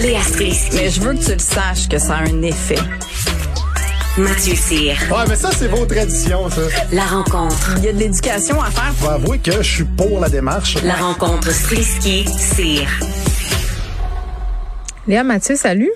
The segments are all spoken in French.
Léa Strisky. Mais je veux que tu le saches que ça a un effet. Mathieu Cyr. Ouais, mais ça, c'est vos traditions, ça. La rencontre. Il y a de l'éducation à faire. Faut avouer que je suis pour la démarche. La rencontre Strisky-Cyr. Léa Mathieu, salut.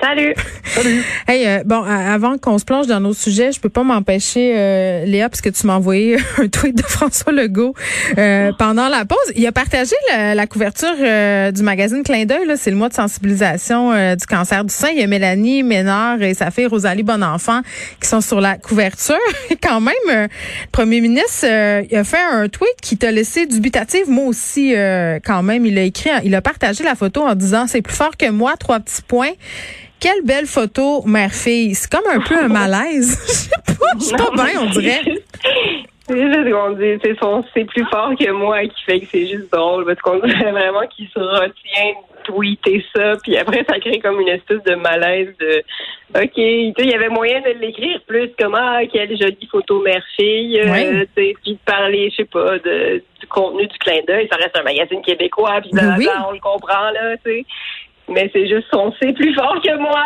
Salut. Salut. Hey, euh, bon, avant qu'on se plonge dans nos sujets, je peux pas m'empêcher, euh, Léa, parce que tu m'as envoyé un tweet de François Legault euh, pendant la pause. Il a partagé la, la couverture euh, du magazine Clin d'œil. là. C'est le mois de sensibilisation euh, du cancer du sein. Il y a Mélanie Ménard et sa fille Rosalie Bonenfant qui sont sur la couverture. Et quand même, euh, le premier ministre euh, il a fait un tweet qui t'a laissé dubitatif. Moi aussi, euh, quand même, il a écrit, il a partagé la photo en disant c'est plus fort que moi. Trois petits points. Quelle belle photo, mère-fille. C'est comme un peu un malaise. Je sais pas, je suis pas bien, on dirait. C'est juste qu'on dit, c'est son, c'est plus fort que moi qui fait que c'est juste drôle parce qu'on dirait vraiment qu'il se retient de tweeter ça, puis après ça crée comme une espèce de malaise de, ok, il y avait moyen de l'écrire plus comme ah quelle jolie photo mère-fille, euh, puis de parler, je sais pas, de, du contenu du clin d'œil, ça reste un magazine québécois, puis Oui. on le comprend là, tu sais. Mais c'est juste son c'est plus fort que moi.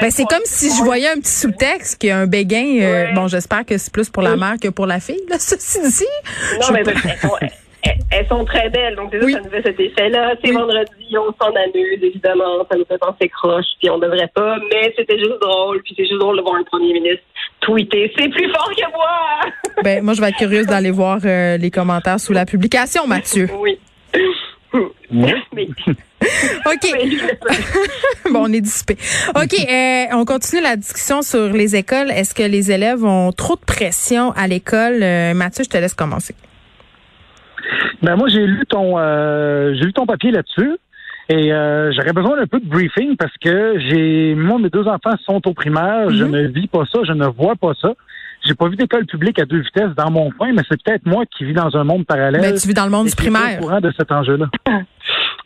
Ben, c'est comme si je voyais un petit sous-texte qui a un béguin. euh, bon, j'espère que c'est plus pour la mère que pour la fille, là, ceci dit. Non, Je mais pas. sont, elles, elles sont très belles. Donc, c'est ça, Oui. ça nous fait cet effet-là. C'est vendredi, on s'en amuse, évidemment. Ça nous fait penser croche, puis on devrait pas. Mais c'était juste drôle. Puis c'est juste drôle de voir un premier ministre tweeter. C'est plus fort que moi! Ben, moi, je vais être curieuse d'aller voir euh, les commentaires sous la publication, Mathieu. oui. Ouais. Mais, OK. bon, on est dissipé. OK, euh, on continue la discussion sur les écoles. Est-ce que les élèves ont trop de pression à l'école? Euh, Mathieu, je te laisse commencer. Ben moi j'ai lu ton euh, j'ai lu ton papier là-dessus et euh, j'aurais besoin d'un peu de briefing parce que j'ai moi mes deux enfants sont au primaire, je Mhm. ne vis pas ça, je ne vois pas ça. J'ai pas vu d'école publique à deux vitesses dans mon coin, mais c'est peut-être moi qui vis dans un monde parallèle. Ben, tu vis dans le monde du primaire. au courant de cet enjeu-là.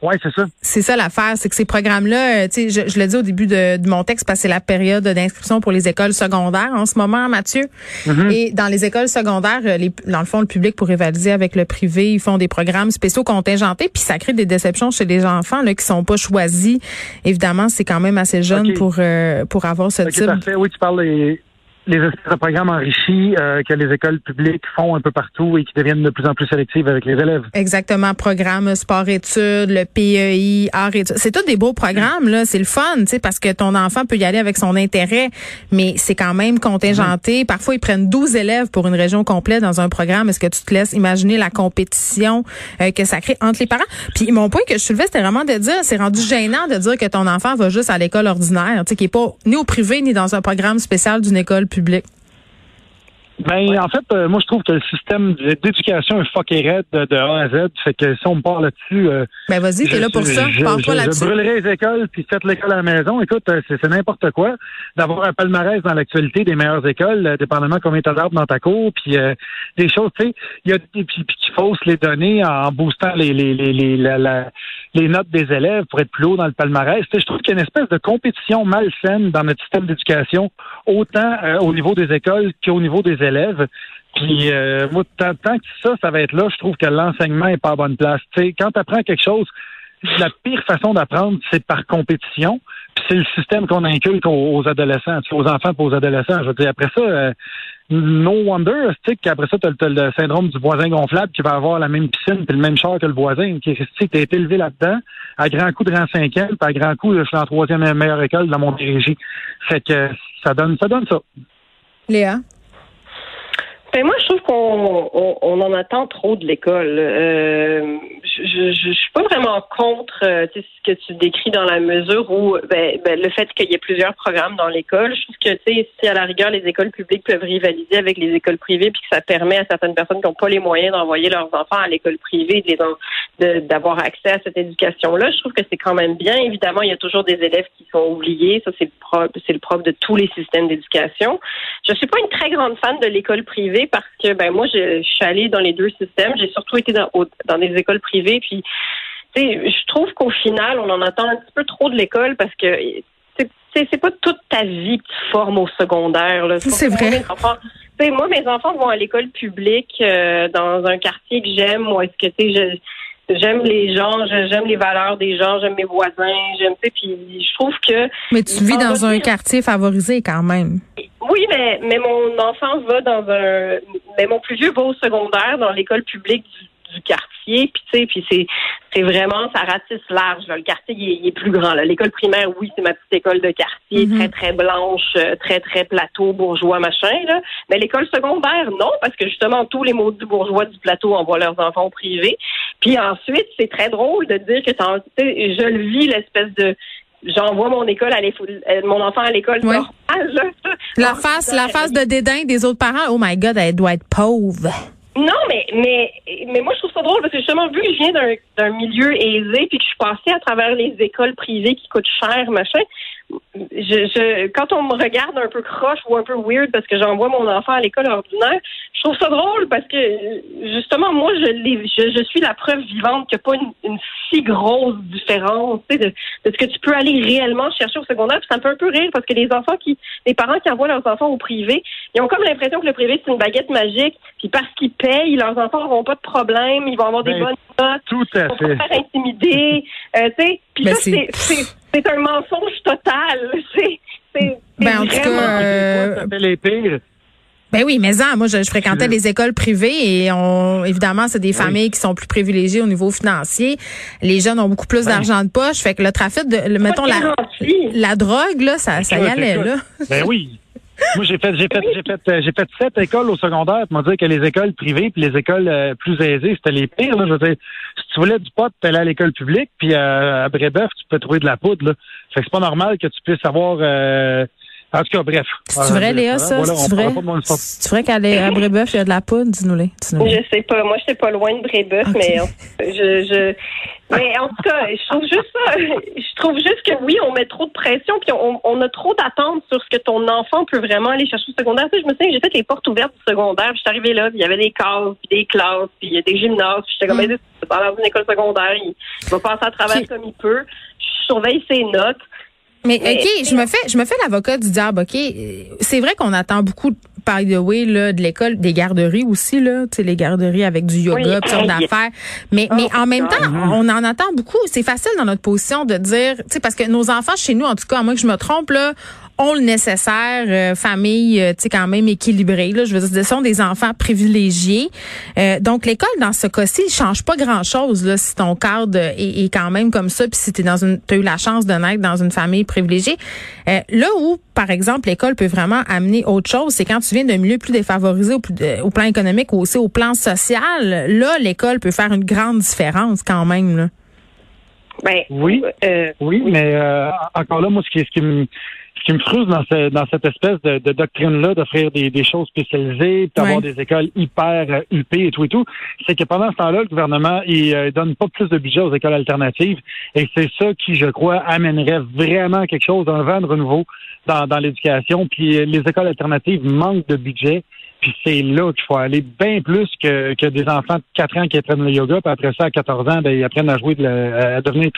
ouais, c'est ça. C'est ça l'affaire, c'est que ces programmes-là, euh, tu sais, je, je le dis au début de, de mon texte parce que c'est la période d'inscription pour les écoles secondaires en ce moment, Mathieu. Mhm. Et dans les écoles secondaires, euh, les, dans le fond, le public pour rivaliser avec le privé, ils font des programmes spéciaux contingentés, puis ça crée des déceptions chez les enfants là qui sont pas choisis. Évidemment, c'est quand même assez jeune pour euh, pour avoir ce type. parfait. Oui, tu parles des les espèces de programmes enrichis euh, que les écoles publiques font un peu partout et qui deviennent de plus en plus sélectives avec les élèves. Exactement, programme sport-études, le PEI, art-études. C'est tous des beaux programmes, là. C'est le fun, tu sais, parce que ton enfant peut y aller avec son intérêt, mais c'est quand même contingenté. Parfois, ils prennent 12 élèves pour une région complète dans un programme. Est-ce que tu te laisses imaginer la compétition euh, que ça crée entre les parents? Puis mon point que je soulevais, c'était vraiment de dire, c'est rendu gênant de dire que ton enfant va juste à l'école ordinaire, tu sais, qui est pas ni au privé ni dans un programme spécial d'une école publique. Ben, en fait, euh, moi, je trouve que le système d'éducation est fucké raide de, de A à Z. Fait que si on me parle là-dessus... euh, Ben vas-y, t'es là pour ça. je, Parle je- pas je là-dessus. brûlerai les écoles puis faites l'école à la maison. Écoute, euh, c'est n'importe quoi d'avoir un palmarès dans l'actualité des meilleures écoles, euh, dépendamment combien t'as d'arbres dans ta cour, puis des choses, tu sais, il y a puis, puis qui faussent les données en boostant les les les les, la- la- les notes des élèves pour être plus haut dans le palmarès. Je trouve qu'il y a une espèce de compétition malsaine dans notre système d'éducation, autant au niveau des écoles qu'au niveau des élèves. Puis euh, moi, tant, que ça, ça va être là, je trouve que l'enseignement est pas à bonne place. Tu sais, quand tu apprends quelque chose, la pire façon d'apprendre, c'est par compétition. Puis c'est le système qu'on inculque aux, adolescents, aux enfants et aux adolescents. Je veux dire, après ça, euh, no wonder, tu qu'après ça, tu as, le syndrome du voisin gonflable qui va avoir la même piscine puis le même char que le voisin. Tu sais, t'as été élevé là-dedans, à grand coup de rang cinquième, puis à grand coup, je suis en troisième meilleure école dans mon Montérégie. Fait que ça donne ça donne ça. Léa? Ben moi, je trouve qu'on on, en attend trop de l'école. Euh, je, je, suis pas vraiment contre euh, ce que tu décris dans la mesure où ben, ben, le fait qu'il y ait plusieurs programmes dans l'école, je trouve que si à la rigueur les écoles publiques peuvent rivaliser avec les écoles privées, puis que ça permet à certaines personnes qui n'ont pas les moyens d'envoyer leurs enfants à l'école privée d'avoir accès à cette éducation-là. Je trouve que c'est quand même bien. Évidemment, il y a toujours des élèves qui sont oubliés. Ça, c'est le propre, c'est le propre de tous les systèmes d'éducation. Je suis pas une très grande fan de l'école privée parce que, ben, moi, je, je suis allée dans les deux systèmes. J'ai surtout été dans, au- dans des écoles privées. Puis, tu sais, je trouve qu'au final, on en attend un petit peu trop de l'école parce que c'est- pas toute ta vie que tu formes au secondaire. là. C'est vrai. mes moi, mes enfants vont à l'école publique euh, dans un quartier que j'aime. Moi, est-ce que tu sais, je- J'aime les gens, j'aime les valeurs des gens, j'aime mes voisins, j'aime, tu sais, puis je trouve que Mais tu vis dans un quartier favorisé quand même. oui, mais, mais mon enfant va dans un. Mais mon plus vieux va au secondaire dans l'école publique du, du quartier. Puis, tu sais, puis c'est, c'est vraiment, ça ratisse large. là. Le quartier, il est, il est plus grand. L'école primaire, oui, c'est ma petite école de quartier, Mhm. très, très blanche, euh, très, très plateau, bourgeois, machin. Là. Mais l'école secondaire, non, parce que justement, tous les maudits bourgeois du plateau envoient leurs enfants au privé. Puis ensuite, c'est très drôle de dire que je le vis, l'espèce de j'envoie mon école à euh, mon enfant à l'école Ouais. normale. La face, la face de dédain des autres parents. Oh my God, elle doit être pauvre. Non, mais, mais, mais moi, je trouve ça drôle parce que justement, vu que je viens d'un, milieu aisé puis que je suis passée à travers les écoles privées qui coûtent cher, machin, je, je, quand on me regarde un peu croche ou un peu weird parce que j'envoie mon enfant à l'école ordinaire, je trouve ça drôle parce que, justement, moi, je, je, je suis la preuve vivante qu'il n'y a pas une, une si grosse différence tu sais, de, de ce que tu peux aller réellement chercher au secondaire. Puis ça me fait un peu rire parce que les enfants qui, les parents qui envoient leurs enfants au privé, ils ont comme l'impression que le privé, c'est une baguette magique. Puis parce qu'ils payent, leurs enfants n'auront pas de problème, ils vont avoir des Ben, bonnes notes. Tout à Ils vont fait. pas se faire intimider. Euh, tu sais, puis Ben, ça, c'est- c'est, c'est, c'est un mensonge total. C'est, c'est, c'est Ben, en tout cas, euh, les pires. Ben oui, mais ça, moi, je, je fréquentais les écoles privées et on, évidemment, c'est des familles qui sont plus privilégiées au niveau financier. Les jeunes ont beaucoup plus d'argent de poche. Fait que le trafic de, le- mettons, la, la drogue, là, ça, ça y allait, là. Ben oui. Moi, j'ai fait, j'ai fait, j'ai fait, euh, j'ai fait sept écoles au secondaire. pour me dire que les écoles privées puis les écoles euh, plus aisées, c'était les pires. Là. Je veux dire, si tu voulais du pot, t'allais à l'école publique, puis euh, à Brébeuf, tu peux trouver de la poudre. Là. Fait que c'est pas normal que tu puisses avoir. euh, En tout cas, bref. C'est vrai, Léa, ça? Voilà, C'est vrai? C'est vrai qu'à à Brébeuf, il y a de la poudre? Dis-nous-les. Je sais pas. Moi, j'étais pas loin de Brébeuf, mais je, je, mais en tout cas, je trouve juste ça. Je trouve juste que oui, on met trop de pression, puis on, on a trop d'attentes sur ce que ton enfant peut vraiment aller chercher au secondaire. Tu sais, je me souviens, j'ai fait les portes ouvertes du secondaire, puis je suis arrivée là, puis il y avait des cases, puis des classes, puis il y a des gymnases, puis j'étais comme, Mm. mais c'est pas dans une école secondaire, il, va passer à travers comme il peut. Je surveille ses notes. Mais OK, je me fais je me fais l'avocat du diable, OK? C'est vrai qu'on attend beaucoup by the way là de l'école des garderies aussi là, tu sais les garderies avec du yoga, toutes sortes d'affaires. Mais Oh, mais en même temps, on en attend beaucoup. C'est facile dans notre position de dire, tu sais parce que nos enfants chez nous en tout cas, à moins que je me trompe là, ont le nécessaire euh, famille, euh, tu sais quand même équilibrée là, je veux dire ce sont des enfants privilégiés. Euh, donc l'école dans ce cas-ci change pas grand-chose là si ton cadre est, est quand même comme ça puis si tu dans une as eu la chance de naître dans une famille privilégiée. Euh, là où par exemple l'école peut vraiment amener autre chose, c'est quand tu viens d'un milieu plus défavorisé au, plus de- au plan économique ou aussi au plan social, là l'école peut faire une grande différence quand même là. Ben, Oui. euh, Oui, mais euh, encore là, moi, ce qui, ce qui me ce qui me frustre dans, ce- dans cette espèce de, de doctrine-là, d'offrir des, des choses spécialisées, d'avoir Ouais. des écoles hyper euh, huppées et tout et tout, c'est que pendant ce temps-là, le gouvernement, il euh, donne pas plus de budget aux écoles alternatives. Et c'est ça qui, je crois, amènerait vraiment quelque chose, un vent de renouveau dans, dans l'éducation. Puis euh, les écoles alternatives manquent de budget. Puis c'est là qu'il faut aller bien plus que, que des enfants de 4 ans qui apprennent le yoga, puis après ça, à 14 ans, ben, ils apprennent à jouer, de la- à devenir.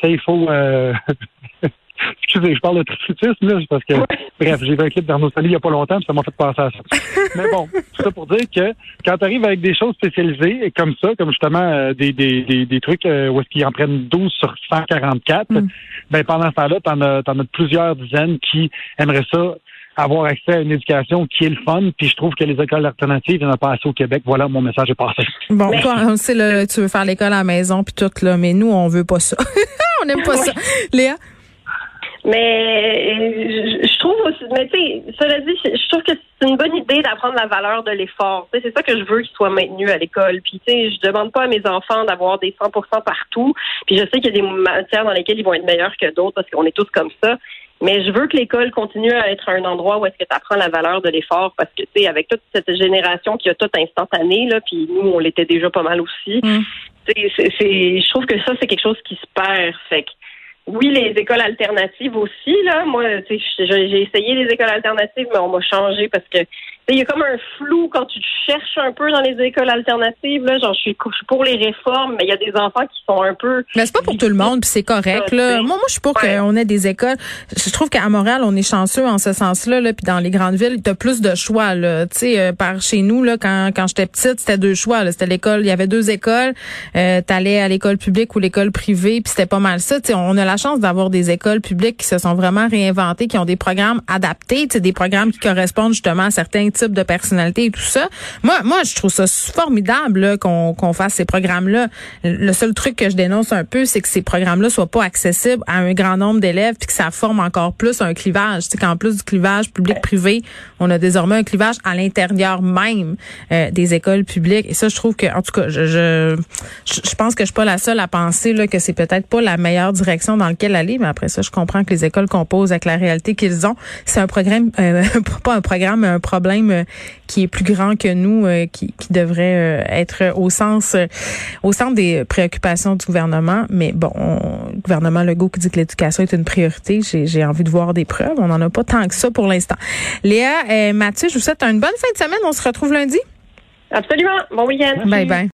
Ça, il faut... Excusez, je parle de triflutisme, là, parce que, bref, j'ai vu un clip d'Arnaud Sali il n'y a pas longtemps, puis ça m'a fait penser à ça. Mais bon, tout ça pour dire que quand tu arrives avec des choses spécialisées, comme ça, comme justement euh, des, des, des, des trucs euh, où est-ce qu'ils en prennent 12 sur 144, Mm. ben pendant ce temps-là, t'en as, t'en as plusieurs dizaines qui aimeraient ça avoir accès à une éducation qui est le fun, puis je trouve que les écoles alternatives, il n'y en a pas assez au Québec. Voilà, mon message est passé. Bon, toi, on sait là, tu veux faire l'école à la maison puis tout là, mais nous on veut pas ça. on n'aime pas ça. Léa? Mais je, trouve aussi, mais tu sais, cela dit, je, trouve que c'est une bonne idée d'apprendre la valeur de l'effort. Tu sais, C'est ça que je veux qu'il soit maintenu à l'école. Puis tu sais, je demande pas à mes enfants d'avoir des 100% partout. Puis je sais qu'il y a des matières dans lesquelles ils vont être meilleurs que d'autres parce qu'on est tous comme ça. Mais je veux que l'école continue à être un endroit où est-ce que tu apprends la valeur de l'effort parce que, tu sais, avec toute cette génération qui a tout instantané, là, puis nous, on l'était déjà pas mal aussi, Mm. c'est- je trouve que ça, c'est quelque chose qui se perd. Fait que, oui, les écoles alternatives aussi, là. Moi, j'ai essayé les écoles alternatives, mais on m'a changé parce que, il y a comme un flou quand tu te cherches un peu dans les écoles alternatives, là. Genre, je suis, pour les réformes, mais il y a des enfants qui sont un peu. Mais c'est pas pour tout le monde, puis c'est correct. Là. Moi, moi, je suis pour Ouais. qu'on ait des écoles. Je trouve qu'à Montréal, on est chanceux en ce sens-là, là, puis dans les grandes villes, t'as plus de choix. Là. Tu sais, euh, par chez nous, là, quand, quand j'étais petite, c'était deux choix. là. C'était l'école, il y avait deux écoles. Euh, T'allais à l'école publique ou l'école privée, puis c'était pas mal ça. Tu sais, on a la chance d'avoir des écoles publiques qui se sont vraiment réinventées, qui ont des programmes adaptés, tu sais, des programmes qui correspondent justement à certains types de personnalités et tout ça. Moi, moi, je trouve ça formidable qu'on qu'on fasse ces programmes-là. Le seul truc que je dénonce un peu, c'est que ces programmes-là soient pas accessibles à un grand nombre d'élèves, puis que ça forme encore plus un clivage. Sais, qu'en plus du clivage public-privé, on a désormais un clivage à l'intérieur même euh, des écoles publiques. Et ça, je trouve que, en tout cas, je, je je pense que je suis pas la seule à penser là, que c'est peut-être pas la meilleure direction dans laquelle aller, mais après ça, je comprends que les écoles composent avec la réalité qu'ils ont. C'est un programme, euh, pas un programme, mais un problème euh, qui est plus grand que nous, euh, qui, qui devrait euh, être au sens, au centre des préoccupations du gouvernement. Mais bon, on- le gouvernement Legault qui dit que l'éducation est une priorité, j'ai envie de voir des preuves. On n'en a pas tant que ça pour l'instant. Léa, euh, Mathieu, je vous souhaite une bonne fin de semaine. On se retrouve lundi. Absolument. Bon week-end. Bye bye.